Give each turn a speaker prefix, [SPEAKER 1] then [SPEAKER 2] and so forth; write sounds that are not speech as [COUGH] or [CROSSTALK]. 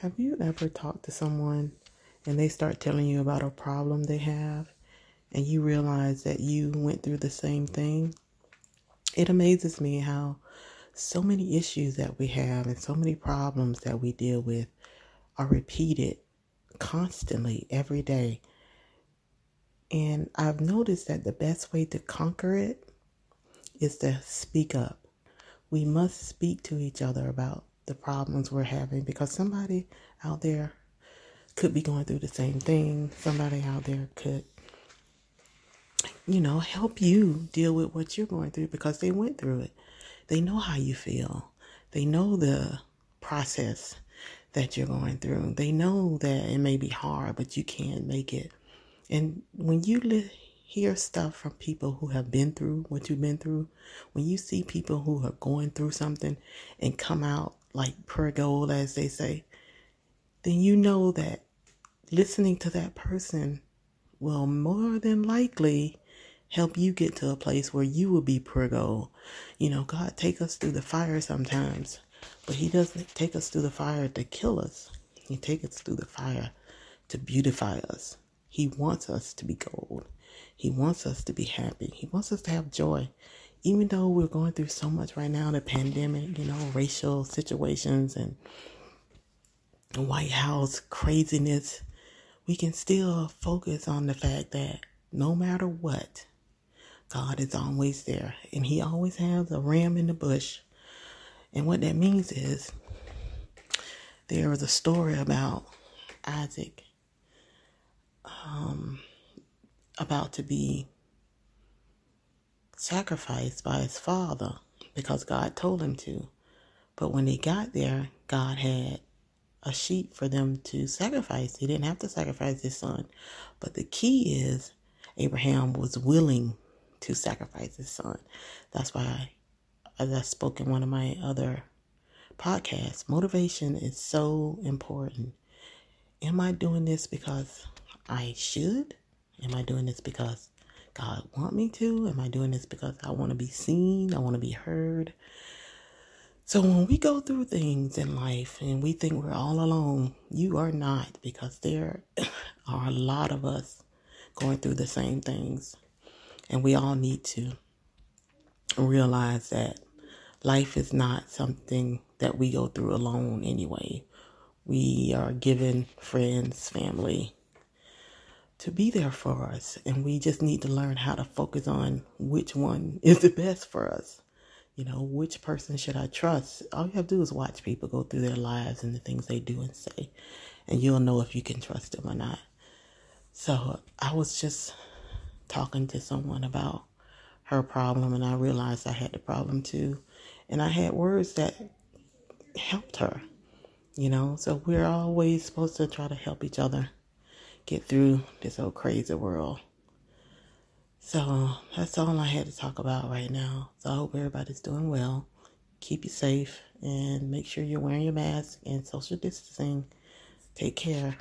[SPEAKER 1] Have you ever talked to someone and they start telling you about a problem they have and you realize that you went through the same thing? It amazes me how so many issues that we have and so many problems that we deal with are repeated constantly every day. And I've noticed that the best way to conquer it is to speak up. We must speak to each other about the problems we're having because somebody out there could be going through the same thing. Somebody out there could, you know, help you deal with what you're going through because they went through it. They know how you feel, they know the process that you're going through. They know that it may be hard, but you can't make it. And when you li- hear stuff from people who have been through what you've been through, when you see people who are going through something and come out like pure gold, as they say, then you know that listening to that person will more than likely help you get to a place where you will be pure gold. You know, God take us through the fire sometimes, but He doesn't take us through the fire to kill us. He takes us through the fire to beautify us. He wants us to be gold. He wants us to be happy. He wants us to have joy even though we're going through so much right now, the pandemic, you know, racial situations and White House craziness, we can still focus on the fact that no matter what, God is always there and He always has a ram in the bush. And what that means is there was a story about Isaac um, about to be sacrificed by his father because God told him to. But when he got there, God had a sheep for them to sacrifice. He didn't have to sacrifice his son. But the key is Abraham was willing to sacrifice his son. That's why, as I spoke in one of my other podcasts, motivation is so important. Am I doing this because I should? Am I doing this because God want me to? Am I doing this because I want to be seen? I want to be heard? So when we go through things in life and we think we're all alone, you are not because there [COUGHS] are a lot of us going through the same things. And we all need to realize that life is not something that we go through alone anyway. We are given friends, family, to be there for us. And we just need to learn how to focus on which one [LAUGHS] is the best for us. You know, which person should I trust? All you have to do is watch people go through their lives and the things they do and say, and you'll know if you can trust them or not. So I was just talking to someone about her problem, and I realized I had the problem too. And I had words that helped her, you know. So we're always supposed to try to help each other get through this old crazy world. So that's all I had to talk about right now. So I hope everybody's doing well. Keep you safe and make sure you're wearing your mask and social distancing. Take care.